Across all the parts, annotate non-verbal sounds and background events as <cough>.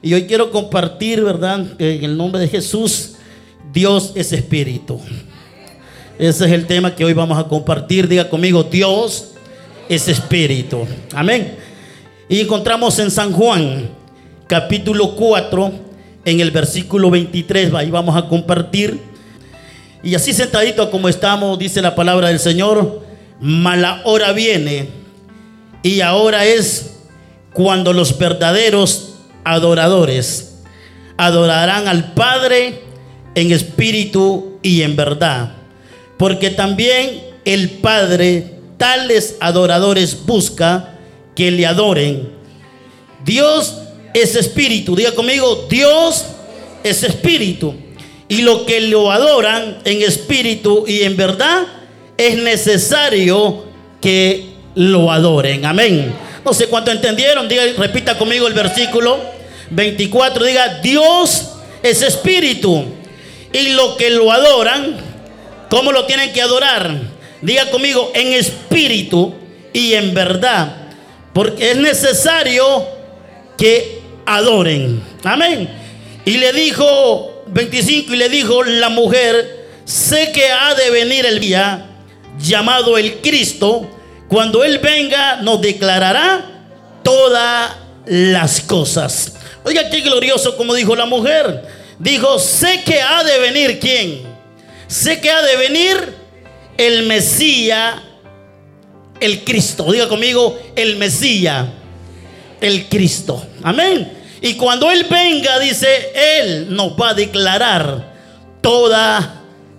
Y hoy quiero compartir, ¿verdad? En el nombre de Jesús, Dios es espíritu. Ese es el tema que hoy vamos a compartir. Diga conmigo, Dios es espíritu. Amén. Y encontramos en San Juan, capítulo 4, en el versículo 23. Ahí vamos a compartir. Y así sentadito como estamos, dice la palabra del Señor, mala hora viene. Y ahora es cuando los verdaderos adoradores adorarán al Padre en espíritu y en verdad. Porque también el Padre tales adoradores busca que le adoren. Dios es espíritu. Diga conmigo, Dios es espíritu. Y lo que lo adoran en espíritu y en verdad es necesario que lo adoren. Amén. No sé cuánto entendieron. Diga, repita conmigo el versículo 24. Diga, Dios es espíritu. Y lo que lo adoran, ¿cómo lo tienen que adorar? Diga conmigo, en espíritu y en verdad. Porque es necesario que adoren. Amén. Y le dijo, 25, y le dijo la mujer, sé que ha de venir el día llamado el Cristo. Cuando Él venga nos declarará todas las cosas. Oiga, qué glorioso como dijo la mujer. Dijo, sé que ha de venir quién. Sé que ha de venir el Mesías, el Cristo. Diga conmigo, el Mesías, el Cristo. Amén. Y cuando Él venga, dice, Él nos va a declarar todas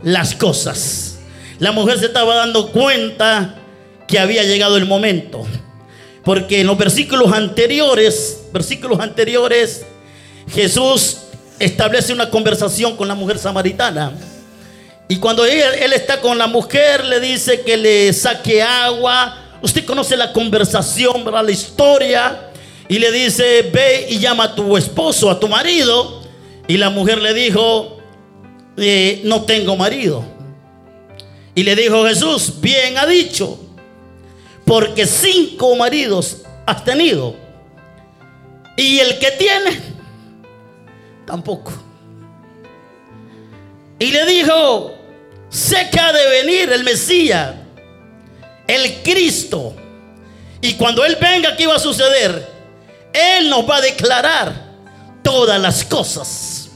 las cosas. La mujer se estaba dando cuenta que había llegado el momento. Porque en los versículos anteriores, versículos anteriores, Jesús establece una conversación con la mujer samaritana. Y cuando él, está con la mujer, le dice que le saque agua. Usted conoce la conversación, ¿verdad? La historia. Y le dice, ve y llama a tu esposo, a tu marido. Y la mujer le dijo, eh, no tengo marido. Y le dijo Jesús, bien ha dicho, porque cinco maridos has tenido. Y el que tiene, tampoco. Y le dijo, sé que ha de venir el Mesías, el Cristo. Y cuando Él venga, ¿qué va a suceder? Él nos va a declarar todas las cosas.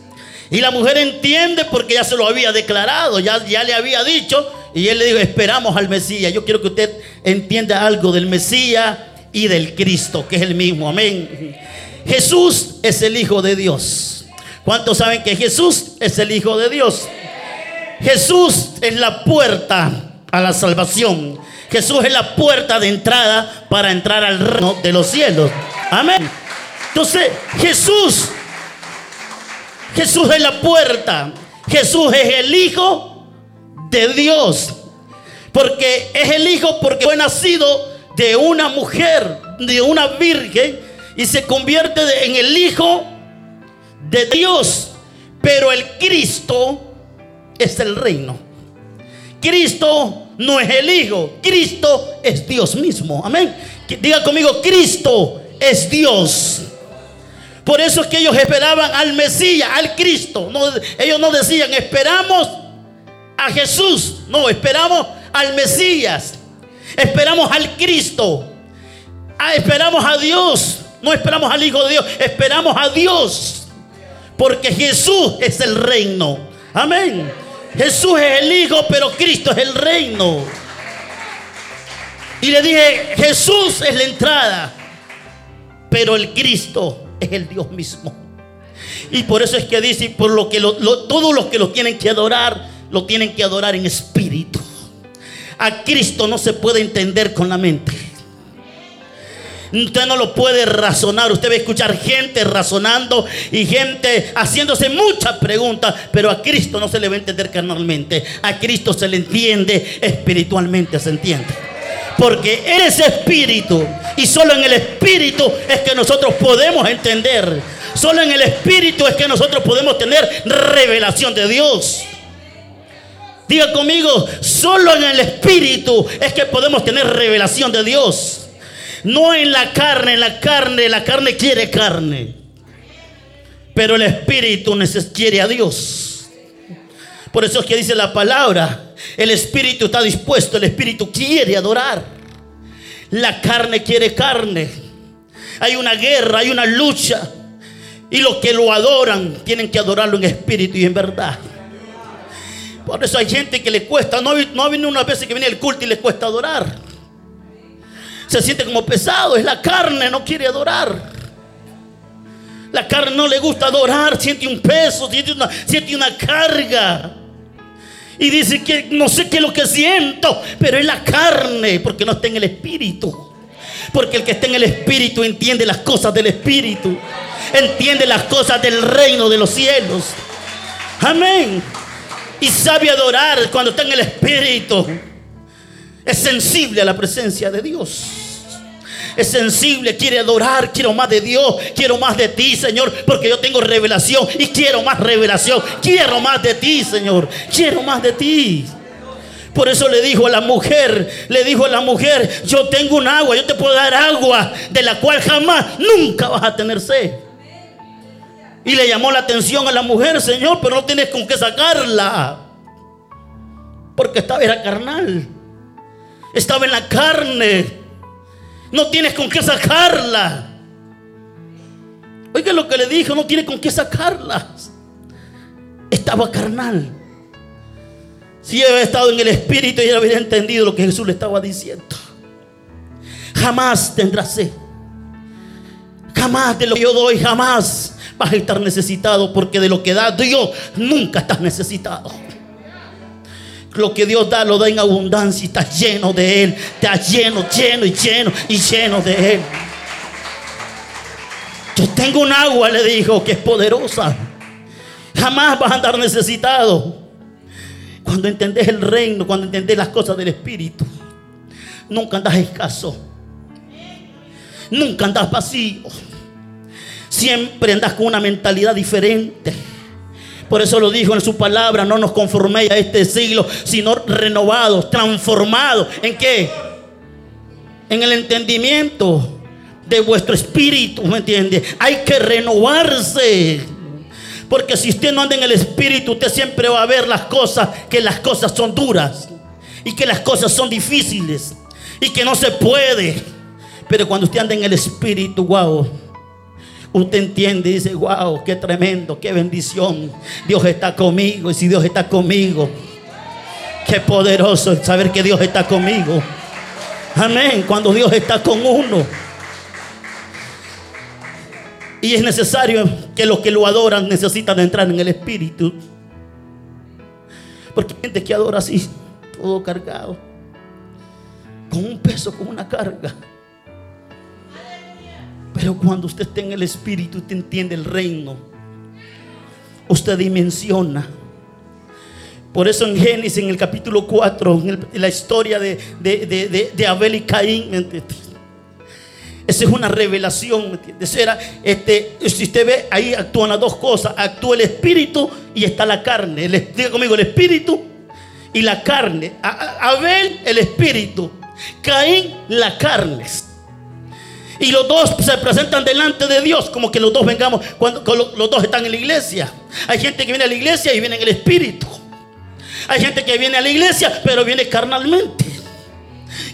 Y la mujer entiende porque ya se lo había declarado, ya, ya le había dicho. Y él le dijo, esperamos al Mesías. Yo quiero que usted entienda algo del Mesías y del Cristo, que es el mismo. Amén. Jesús es el Hijo de Dios. ¿Cuántos saben que Jesús es el Hijo de Dios? Jesús es la puerta a la salvación. Jesús es la puerta de entrada para entrar al reino de los cielos. Amén. Entonces, Jesús, Jesús es la puerta. Jesús es el Hijo de Dios. Porque es el Hijo porque fue nacido de una mujer, de una virgen, y se convierte en el Hijo de Dios. Pero el Cristo es el reino. Cristo no es el Hijo, Cristo es Dios mismo. Amén. Diga conmigo, Cristo es Dios. Por eso es que ellos esperaban al Mesías, al Cristo. No, ellos no decían, esperamos a Jesús. No, esperamos al Mesías. Esperamos al Cristo. Ah, esperamos a Dios. No esperamos al Hijo de Dios, esperamos a Dios. Porque Jesús es el reino. Amén. Jesús es el Hijo, pero Cristo es el reino. Y le dije, Jesús es la entrada, pero el Cristo es el Dios mismo. Y por eso es que dice, por lo que todos los que lo tienen que adorar, lo tienen que adorar en espíritu. A Cristo no se puede entender con la mente. Usted no lo puede razonar. Usted va a escuchar gente razonando y gente haciéndose muchas preguntas, pero a Cristo no se le va a entender carnalmente. A Cristo se le entiende espiritualmente, se entiende. Porque Él es espíritu y solo en el espíritu es que nosotros podemos entender. Solo en el espíritu es que nosotros podemos tener revelación de Dios. Diga conmigo, solo en el espíritu es que podemos tener revelación de Dios. No en la carne, en la carne, la carne quiere carne. Pero el espíritu quiere a Dios. Por eso es que dice la palabra, el espíritu está dispuesto, el espíritu quiere adorar. La carne quiere carne. Hay una guerra, hay una lucha. Y los que lo adoran tienen que adorarlo en espíritu y en verdad. Por eso hay gente que le cuesta. No, no ha venido una vez que viene el culto y le cuesta adorar. Se siente como pesado. Es la carne, no quiere adorar. La carne no le gusta adorar. Siente un peso, siente una, siente una carga. Y dice que no sé qué es lo que siento, pero es la carne, porque no está en el espíritu. Porque el que está en el espíritu entiende las cosas del espíritu. Entiende las cosas del reino de los cielos. Amén y sabe adorar cuando está en el Espíritu. Es sensible a la presencia de Dios. Es sensible, quiere adorar, quiero más de Dios, quiero más de ti, Señor, porque yo tengo revelación y quiero más revelación, quiero más de ti, Señor, quiero más de ti. Por eso le dijo a la mujer, le dijo a la mujer, yo tengo un agua, yo te puedo dar agua de la cual jamás, nunca vas a tener sed. Y le llamó la atención a la mujer, Señor, pero no tienes con qué sacarla. Porque estaba, era carnal. Estaba en la carne. No tienes con qué sacarla. Oiga lo que le dijo, no tiene con qué sacarla. Estaba carnal. Si había estado en el espíritu, y hubiera entendido lo que Jesús le estaba diciendo. Jamás tendrá sed. Jamás de lo que yo doy, jamás vas a estar necesitado porque de lo que da Dios nunca estás necesitado. Lo que Dios da lo da en abundancia y estás lleno de Él. Estás lleno, lleno y lleno y lleno de Él. Yo tengo un agua, le dijo, que es poderosa. Jamás vas a andar necesitado. Cuando entendés el reino, cuando entendés las cosas del Espíritu, nunca andas escaso. Nunca andas vacío. Siempre andas con una mentalidad diferente. Por eso lo dijo en su palabra, no nos conforméis a este siglo, sino renovados, transformados. ¿En qué? En el entendimiento de vuestro espíritu, ¿me entiende? Hay que renovarse. Porque si usted no anda en el espíritu, usted siempre va a ver las cosas, que las cosas son duras y que las cosas son difíciles y que no se puede. Pero cuando usted anda en el espíritu, wow Usted entiende y dice, wow, qué tremendo, qué bendición. Dios está conmigo. Y si Dios está conmigo, qué poderoso saber que Dios está conmigo. Amén. Cuando Dios está con uno. Y es necesario que los que lo adoran necesitan entrar en el Espíritu. Porque hay gente que adora así, todo cargado. Con un peso, con una carga. Pero cuando usted está en el Espíritu, usted entiende el reino. Usted dimensiona. Por eso en Génesis, en el capítulo 4, en, la historia de, Abel y Caín, esa es una revelación. Era, este, si usted ve, ahí actúan las dos cosas. Actúa el espíritu y está la carne. diga conmigo, el espíritu y la carne. Abel, el espíritu. Caín, la carne. Y los dos se presentan delante de Dios como que los dos vengamos cuando, los dos están en la iglesia. Hay gente que viene a la iglesia y viene en el espíritu. Hay gente que viene a la iglesia pero viene carnalmente.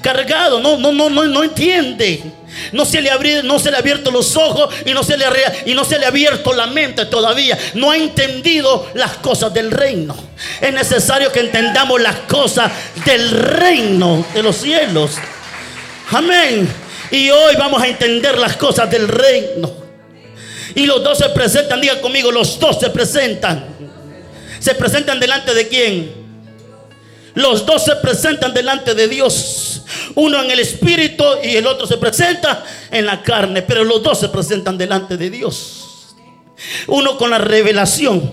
Cargado, no, no, no, no, no entiende. No se, le no ha abierto los ojos y no, se le, y no se le ha abierto la mente todavía. No ha entendido las cosas del reino. Es necesario que entendamos las cosas del reino de los cielos. Amén. Y hoy vamos a entender las cosas del reino. Y los dos se presentan, diga conmigo, los dos se presentan. ¿Se presentan delante de quién? Los dos se presentan delante de Dios. Uno en el espíritu y el otro se presenta en la carne. Pero los dos se presentan delante de Dios. Uno con la revelación.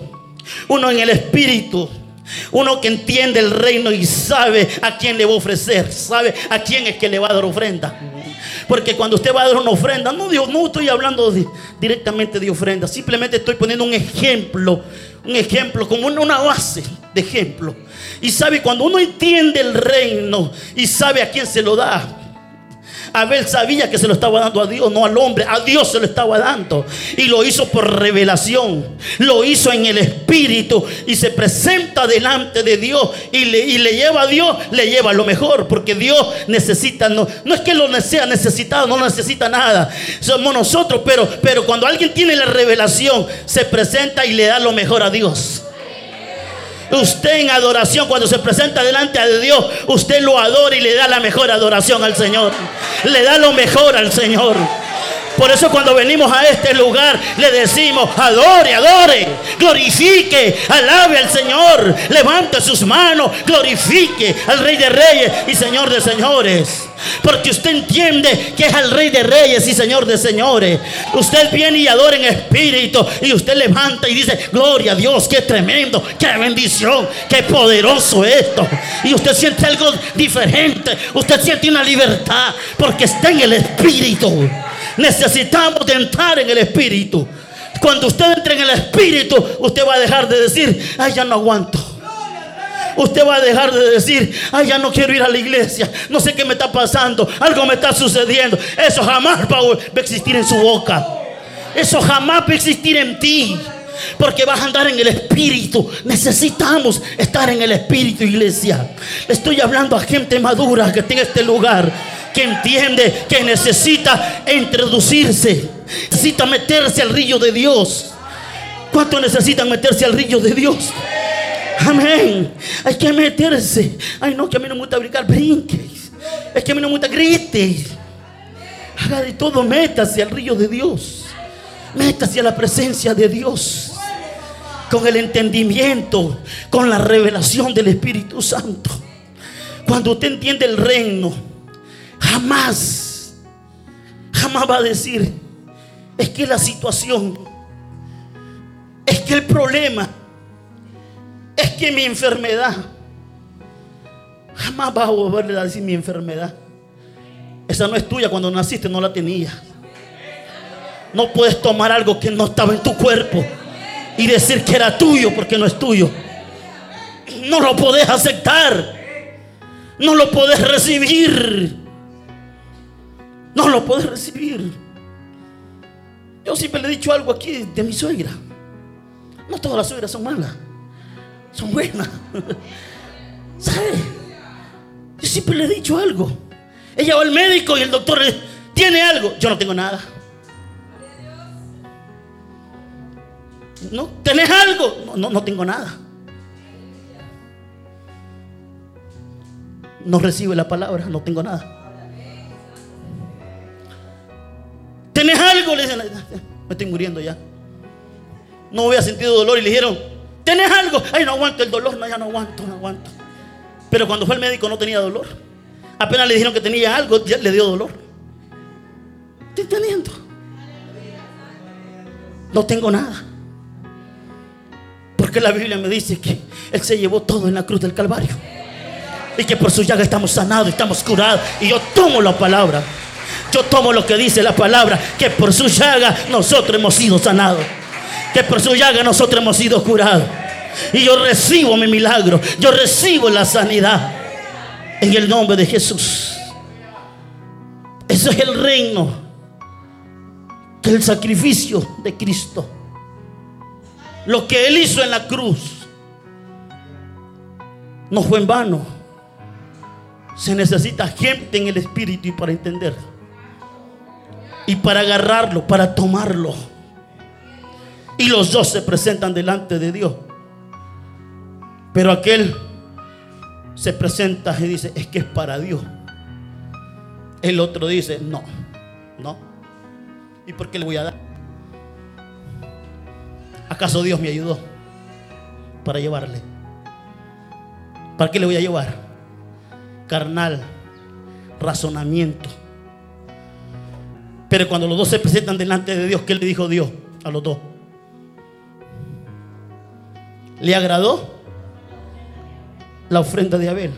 Uno en el espíritu uno que entiende el reino y sabe a quién le va a ofrecer, sabe a quién es que le va a dar ofrenda. Porque cuando usted va a dar una ofrenda, no, Dios, no estoy hablando directamente de ofrenda, simplemente estoy poniendo un ejemplo, un ejemplo, como una base de ejemplo. Y sabe, cuando uno entiende el reino y sabe a quién se lo da, Abel sabía que se lo estaba dando a Dios, no al hombre. A Dios se lo estaba dando. Y lo hizo por revelación. Lo hizo en el Espíritu. Y se presenta delante de Dios. Y le, le lleva a Dios, le lleva lo mejor. Porque Dios necesita, no, no es que lo sea necesitado, no necesita nada. Somos nosotros. Pero, pero cuando alguien tiene la revelación, se presenta y le da lo mejor a Dios. Usted en adoración, cuando se presenta delante de Dios, usted lo adora y le da la mejor adoración al Señor. Le da lo mejor al Señor. Por eso cuando venimos a este lugar le decimos, adore, adore, glorifique, alabe al Señor, levante sus manos, glorifique al Rey de Reyes y Señor de Señores. Porque usted entiende que es al Rey de Reyes y Señor de Señores. Usted viene y adora en espíritu y usted levanta y dice, gloria a Dios, qué tremendo, qué bendición, qué poderoso esto. Y usted siente algo diferente, usted siente una libertad porque está en el espíritu. Necesitamos entrar en el Espíritu. Cuando usted entre en el Espíritu, usted va a dejar de decir, ay, ya no aguanto. Usted va a dejar de decir, ay, ya no quiero ir a la iglesia. No sé qué me está pasando. Algo me está sucediendo. Eso jamás va a existir en su boca. Eso jamás va a existir en ti. Porque vas a andar en el Espíritu. Necesitamos estar en el Espíritu, iglesia. Le estoy hablando a gente madura que está en este lugar que entiende que necesita introducirse, necesita meterse al rillo de Dios. ¿Cuántos necesitan meterse al rillo de Dios? Amén. Hay que meterse. Ay, no, que a mí no me gusta brincar, brinques. Es que a mí no me gusta grites. Haga de todo, métase al rillo de Dios. Métase a la presencia de Dios. Con el entendimiento, con la revelación del Espíritu Santo. Cuando usted entiende el reino, Jamás, jamás va a decir, es que la situación, es que el problema, es que mi enfermedad, jamás va a volverle a decir mi enfermedad. Esa no es tuya, cuando naciste no la tenía. No puedes tomar algo que no estaba en tu cuerpo y decir que era tuyo porque no es tuyo. No lo podés aceptar. No lo podés recibir no lo puedes recibir. Yo siempre le he dicho algo aquí de mi suegra. No todas las suegras son malas, son buenas. <laughs> ¿Sabe? Yo siempre le he dicho algo. Ella va al médico y el doctor le tiene algo. Yo no tengo nada. ¿No? ¿Tenés algo? No, no, no tengo nada. No recibe la palabra, no tengo nada. ¿Tenés algo? Le dicen, me estoy muriendo ya. No había sentido dolor y le dijeron, ¿tenés algo? Ay, no aguanto el dolor, no, ya no aguanto, no aguanto. Pero cuando fue el médico no tenía dolor. Apenas le dijeron que tenía algo, ya le dio dolor. Estoy teniendo. No tengo nada. Porque la Biblia me dice que Él se llevó todo en la cruz del Calvario. Y que por su llaga estamos sanados, estamos curados. Y yo tomo la palabra. Yo tomo lo que dice la palabra, que por su llaga nosotros hemos sido sanados. Que por su llaga nosotros hemos sido curados. Y yo recibo mi milagro. Yo recibo la sanidad. En el nombre de Jesús. Eso es el reino. El sacrificio de Cristo. Lo que Él hizo en la cruz. No fue en vano. Se necesita gente en el espíritu para entender y para agarrarlo, para tomarlo. Y los dos se presentan delante de Dios. Pero aquel se presenta y dice, es que es para Dios. El otro dice, no, no. ¿Y por qué le voy a dar? ¿Acaso Dios me ayudó para llevarle? ¿Para qué le voy a llevar? Carnal, razonamiento pero cuando los dos se presentan delante de Dios, ¿qué le dijo Dios a los dos? ¿Le agradó la ofrenda de Abel?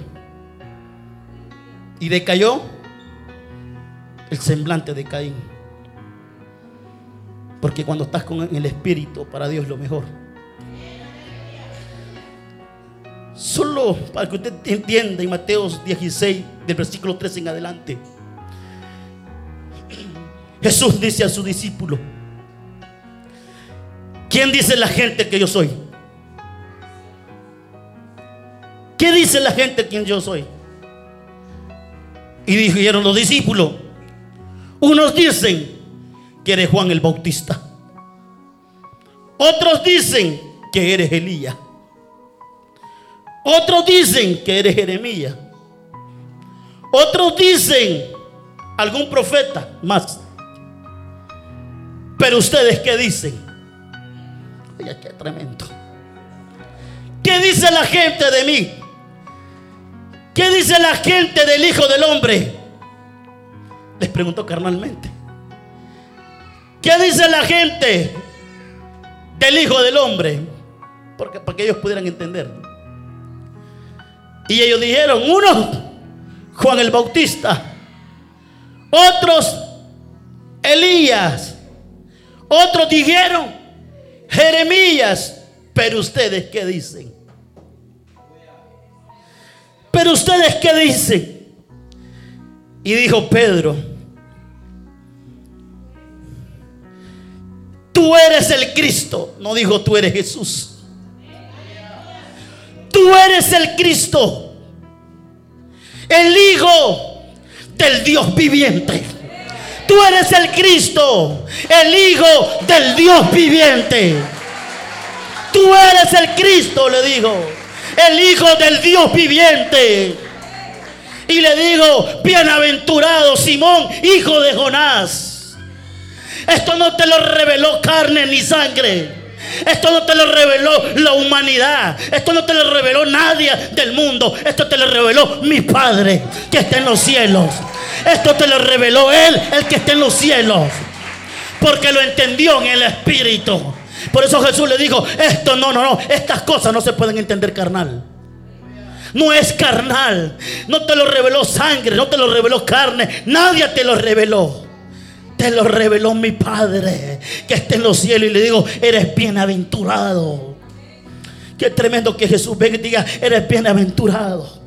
Y decayó el semblante de Caín. Porque cuando estás con el Espíritu, para Dios es lo mejor. Solo para que usted entienda en Mateo 16, del versículo 3 en adelante. Jesús dice a su discípulo, ¿quién dice la gente que yo soy? ¿Qué dice la gente quién yo soy? Y dijeron los discípulos, unos dicen que eres Juan el Bautista. Otros dicen que eres Elías. Otros dicen que eres Jeremías. Otros dicen algún profeta más. Pero ustedes qué dicen? Oye, qué tremendo. ¿Qué dice la gente de mí? ¿Qué dice la gente del Hijo del Hombre? Les pregunto carnalmente. ¿Qué dice la gente del Hijo del Hombre? Porque, para que ellos pudieran entender. Y ellos dijeron, uno, Juan el Bautista, otros, Elías, otros dijeron, Jeremías, pero ustedes qué dicen? Pero ustedes qué dicen? Y dijo Pedro, tú eres el Cristo, no dijo tú eres Jesús. Tú eres el Cristo, el Hijo del Dios viviente. Tú eres el Cristo, el Hijo del Dios viviente. Tú eres el Cristo, le dijo, el Hijo del Dios viviente. Y le digo, bienaventurado Simón, hijo de Jonás. Esto no te lo reveló carne ni sangre esto no te lo reveló la humanidad. Esto no te lo reveló nadie del mundo. Esto te lo reveló mi Padre que está en los cielos. Esto te lo reveló Él, el que está en los cielos. Porque lo entendió en el Espíritu. Por eso Jesús le dijo, esto no, no, no, estas cosas no se pueden entender carnal. No es carnal. No te lo reveló sangre, no te lo reveló carne. Nadie te lo reveló te lo reveló mi Padre que está en los cielos y le digo, eres bienaventurado. Qué tremendo que Jesús venga y diga, eres bienaventurado.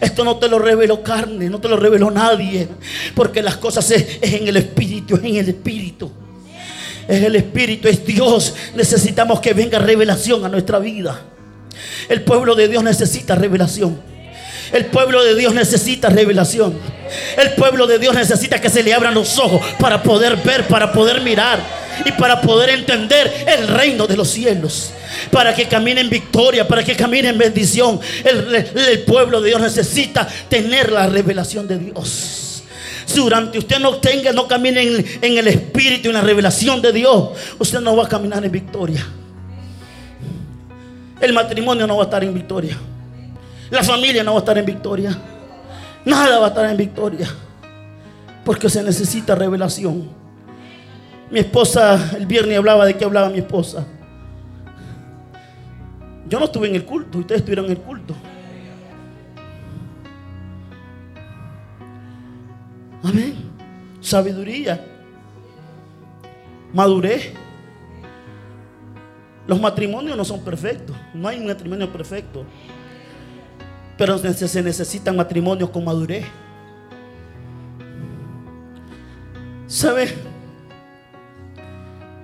Esto no te lo reveló carne, no te lo reveló nadie, porque las cosas es, es en el Espíritu, es en el Espíritu. Es el Espíritu, es Dios. Necesitamos que venga revelación a nuestra vida. El pueblo de Dios necesita revelación. El pueblo de Dios necesita revelación. El pueblo de Dios necesita que se le abran los ojos para poder ver, para poder mirar y para poder entender el reino de los cielos. Para que camine en victoria, para que camine en bendición. El, pueblo de Dios necesita tener la revelación de Dios. Si durante usted no tenga, no camine en, en el espíritu y en la revelación de Dios, usted no va a caminar en victoria. El matrimonio no va a estar en victoria. La familia no va a estar en victoria. Nada va a estar en victoria. Porque se necesita revelación. Mi esposa, el viernes hablaba de qué hablaba mi esposa. Yo no estuve en el culto, ustedes estuvieron en el culto. Amén. Sabiduría. Madurez. Los matrimonios no son perfectos. No hay un matrimonio perfecto. Pero se necesitan matrimonios con madurez. ¿Sabe?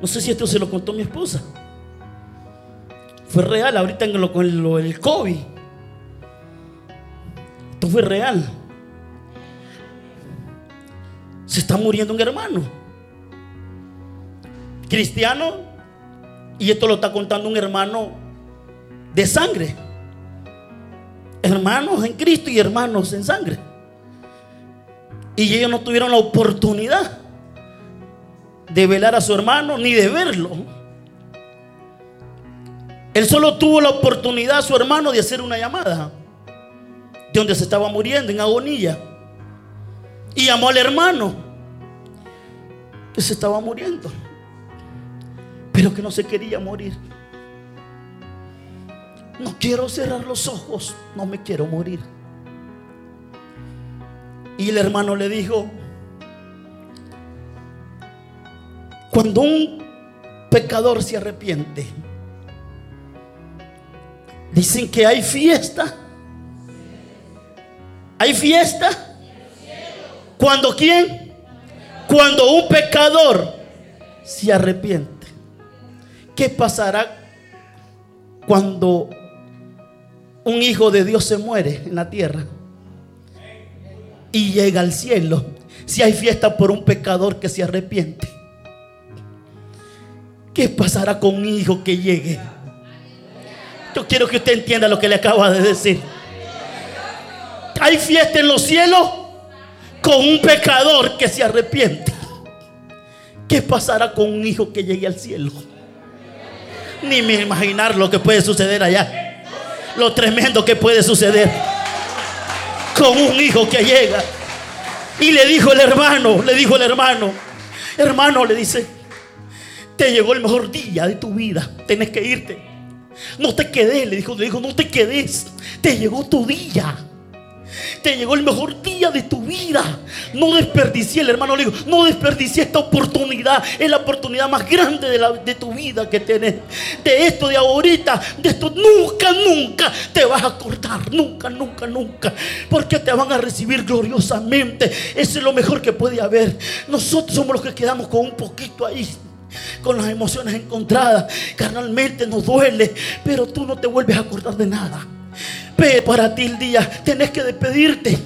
No sé si esto se lo contó mi esposa. Fue real ahorita lo, con lo, el COVID. Esto fue real. Se está muriendo un hermano. Cristiano. Y esto lo está contando un hermano de sangre hermanos en Cristo y hermanos en sangre. Y ellos no tuvieron la oportunidad de velar a su hermano ni de verlo. Él solo tuvo la oportunidad, su hermano, de hacer una llamada de donde se estaba muriendo en agonía. Y llamó al hermano que se estaba muriendo, pero que no se quería morir. No quiero cerrar los ojos, no me quiero morir. Y el hermano le dijo, cuando un pecador se arrepiente, dicen que hay fiesta. ¿Hay fiesta? ¿Cuando quién? Cuando un pecador se arrepiente, ¿qué pasará cuando un hijo de Dios se muere en la tierra y llega al cielo? Si hay fiesta por un pecador que se arrepiente, ¿qué pasará con un hijo que llegue? Yo quiero que usted entienda lo que le acabo de decir. Hay fiesta en los cielos con un pecador que se arrepiente. ¿Qué pasará con un hijo que llegue al cielo? Ni me imaginar lo que puede suceder allá. Lo tremendo que puede suceder con un hijo que llega. Y le dijo el hermano, le dijo el hermano, hermano, le dice, te llegó el mejor día de tu vida, tienes que irte. No te quedes, le dijo, le dijo, no te quedes, te llegó tu día. Te llegó el mejor día de tu vida. No desperdicié, el hermano le no desperdicié esta oportunidad. Es la oportunidad más grande de, la, de tu vida que tienes. De esto, de ahorita, de esto, nunca, nunca te vas a cortar. Nunca, nunca, nunca. Porque te van a recibir gloriosamente. Eso es lo mejor que puede haber. Nosotros somos los que quedamos con un poquito ahí con las emociones encontradas. Carnalmente nos duele, pero tú no te vuelves a acordar de nada. Ve para ti el día, tenés que despedirte.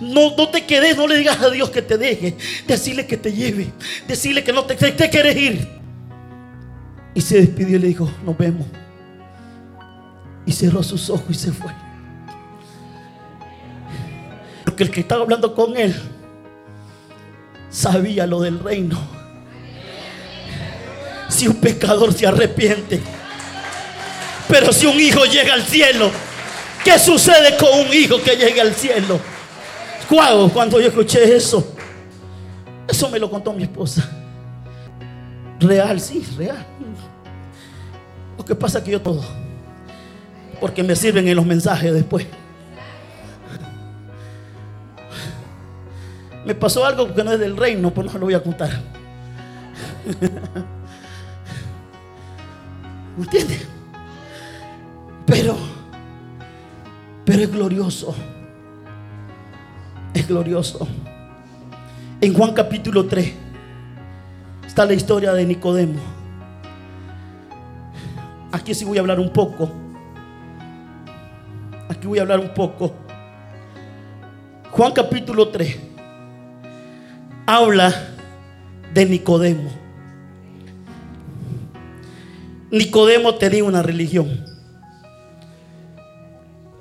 No, no te quedes, no le digas a Dios que te deje. Decirle que te lleve. Decirle que no te, te, quieres ir. Y se despidió y le dijo, nos vemos. Y cerró sus ojos y se fue. Porque el que estaba hablando con él sabía lo del reino. Si un pecador se arrepiente. Pero si un hijo llega al cielo ¿Qué sucede con un hijo que llegue al cielo? Cuando, cuando yo escuché eso, eso me lo contó mi esposa. Real, sí, real. Lo que pasa es que yo todo, porque me sirven en los mensajes después. Me pasó algo que no es del reino, pues no lo voy a contar. <laughs> ¿Me entiendes? Pero pero es glorioso. Es glorioso. En Juan capítulo 3 está la historia de Nicodemo. Aquí sí voy a hablar un poco. Aquí voy a hablar un poco. Juan capítulo 3 habla de Nicodemo. Nicodemo tenía una religión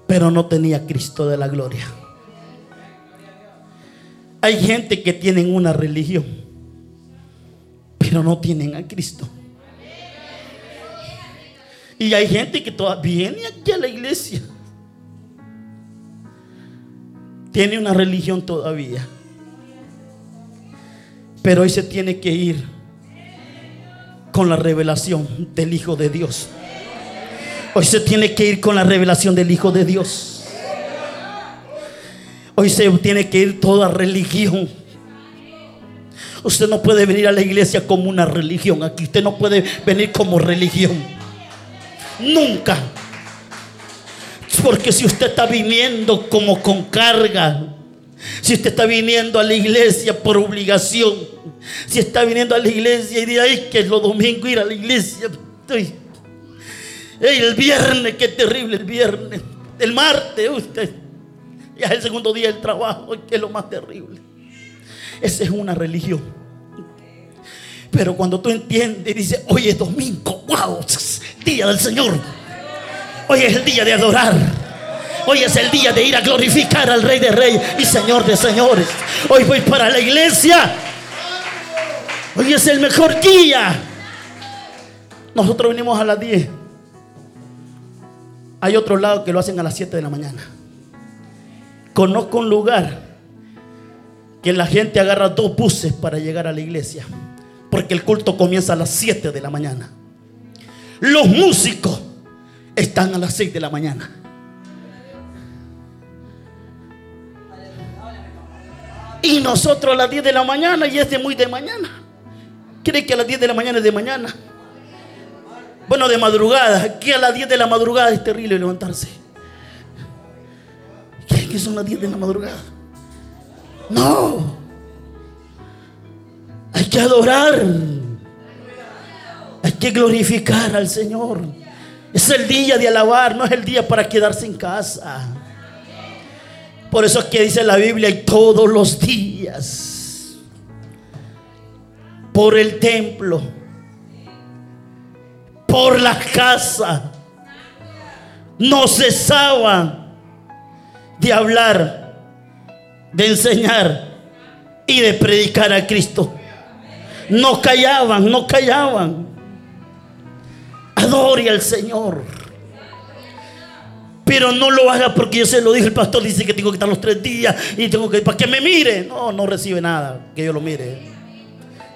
pero no tenía Cristo de la gloria. Hay gente que tienen una religión, pero no tienen a Cristo. Y hay gente que todavía viene aquí a la iglesia. Tiene una religión todavía. Pero hoy se tiene que ir con la revelación del Hijo de Dios. Hoy se tiene que ir con la revelación del Hijo de Dios. Hoy se tiene que ir toda religión. Usted no puede venir a la iglesia como una religión. Aquí usted no puede venir como religión. Nunca. Porque si usted está viniendo como con carga, si usted está viniendo a la iglesia por obligación, si está viniendo a la iglesia y de ahí que es lo domingo ir a la iglesia, el viernes, qué terrible el viernes. El martes, usted. Ya es el segundo día del trabajo, que es lo más terrible. Esa es una religión. Pero cuando tú entiendes y dices, hoy es domingo, wow, día del Señor. Hoy es el día de adorar. Hoy es el día de ir a glorificar al Rey de Reyes y Señor de Señores. Hoy voy para la iglesia. Hoy es el mejor día. Nosotros venimos a las 10. Hay otro lado que lo hacen a las 7 de la mañana. Conozco un lugar que la gente agarra dos buses para llegar a la iglesia. Porque el culto comienza a las 7 de la mañana. Los músicos están a las 6 de la mañana. Y nosotros a las 10 de la mañana y es de muy de mañana. ¿Cree que a las 10 de la mañana es de mañana? Bueno, de madrugada. Aquí a las 10 de la madrugada es terrible levantarse. ¿Qué que son las 10 de la madrugada? No. que adorar. Hay que glorificar al Señor. Es el día de alabar, no es el día para quedarse en casa. Por eso es que dice la Biblia, y todos los días, por el templo, por la casa, no cesaban de hablar, de enseñar y de predicar a Cristo. No callaban, no callaban. Adore al Señor. Pero no lo haga porque yo se lo dije. El pastor dice que tengo que estar los tres días y tengo que para que me mire. No, no recibe nada que yo lo mire.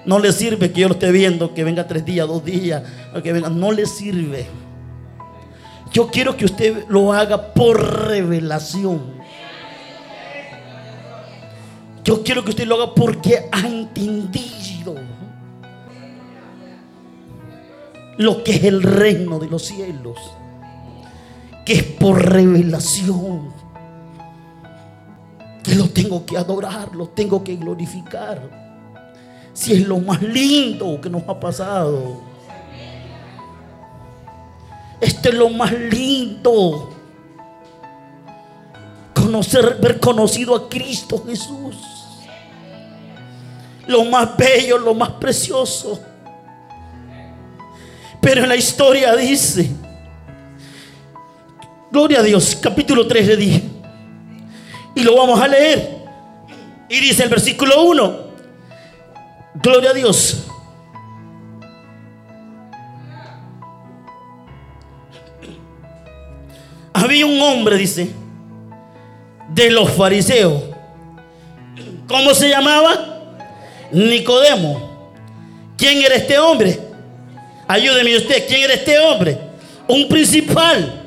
No le sirve que yo lo esté viendo, que venga tres días, dos días, que venga. No le sirve. Yo quiero que usted lo haga por revelación. Yo quiero que usted lo haga porque ha entendido lo que es el reino de los cielos que es por revelación. Que lo tengo que adorar, lo tengo que glorificar. Si es lo más lindo que nos ha pasado. Este es lo más lindo. Conocer, ver conocido a Cristo Jesús. Lo más bello, lo más precioso. Pero en la historia dice Gloria a Dios, capítulo 3 le dije. Y lo vamos a leer. Y dice el versículo 1. Gloria a Dios. Había un hombre, dice, de los fariseos. ¿Cómo se llamaba? Nicodemo. ¿Quién era este hombre? Ayúdeme usted, ¿quién era este hombre? Un principal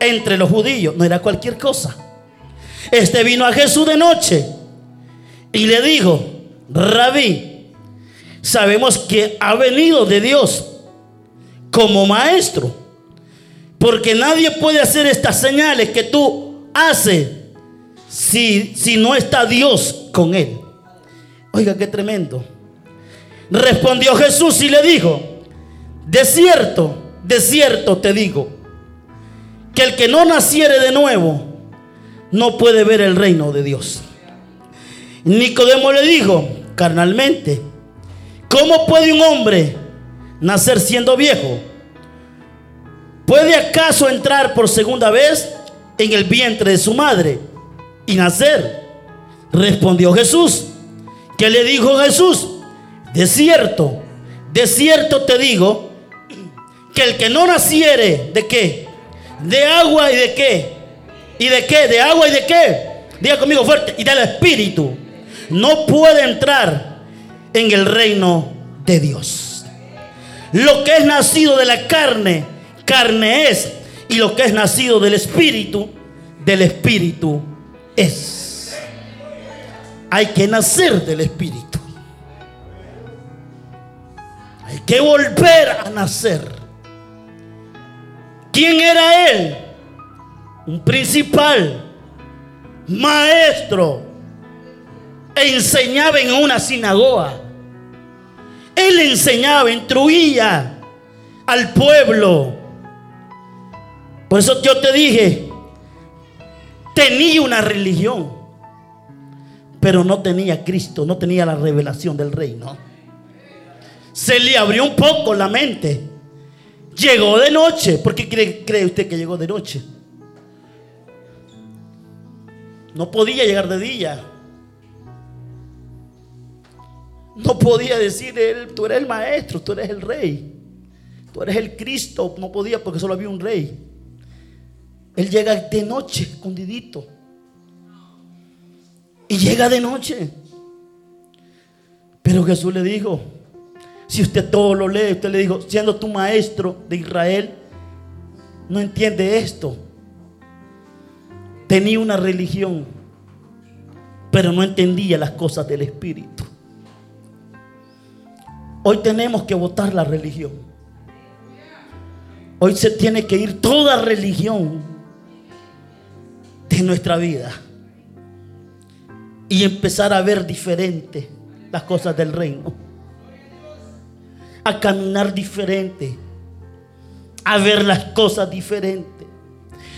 entre los judíos. No era cualquier cosa. Este vino a Jesús de noche y le dijo, rabí, sabemos que ha venido de Dios como maestro, porque nadie puede hacer estas señales que tú haces si, si no está Dios con él. Oiga, qué tremendo. Respondió Jesús y le dijo, de cierto, de cierto te digo, que el que no naciere de nuevo no puede ver el reino de Dios. Nicodemo le dijo carnalmente, ¿cómo puede un hombre nacer siendo viejo? ¿Puede acaso entrar por segunda vez en el vientre de su madre y nacer? Respondió Jesús. ¿Qué le dijo Jesús? De cierto, de cierto te digo que el que no naciere de qué? ¿De agua y de qué? ¿Y de qué? ¿De agua y de qué? Diga conmigo fuerte. Y del Espíritu. No puede entrar en el reino de Dios. Lo que es nacido de la carne, carne es. Y lo que es nacido del Espíritu, del Espíritu es. Hay que nacer del Espíritu. Hay que volver a nacer. ¿Quién era él? Un principal, maestro, enseñaba en una sinagoga. Él enseñaba, instruía al pueblo. Por eso yo te dije, tenía una religión, pero no tenía Cristo, no tenía la revelación del reino. Se le abrió un poco la mente. Llegó de noche. ¿Por qué cree, cree, usted que llegó de noche? No podía llegar de día. No podía decir él, tú eres el maestro, tú eres el rey. Tú eres el Cristo. No podía porque solo había un rey. Él llega de noche, escondidito. Y llega de noche. Pero Jesús le dijo, si usted todo lo lee, usted le dijo, siendo tu maestro de Israel, no entiende esto. Tenía una religión, pero no entendía las cosas del Espíritu. Hoy tenemos que votar la religión. Hoy se tiene que ir toda religión de nuestra vida y empezar a ver diferente las cosas del reino. a caminar diferente, a ver las cosas diferentes.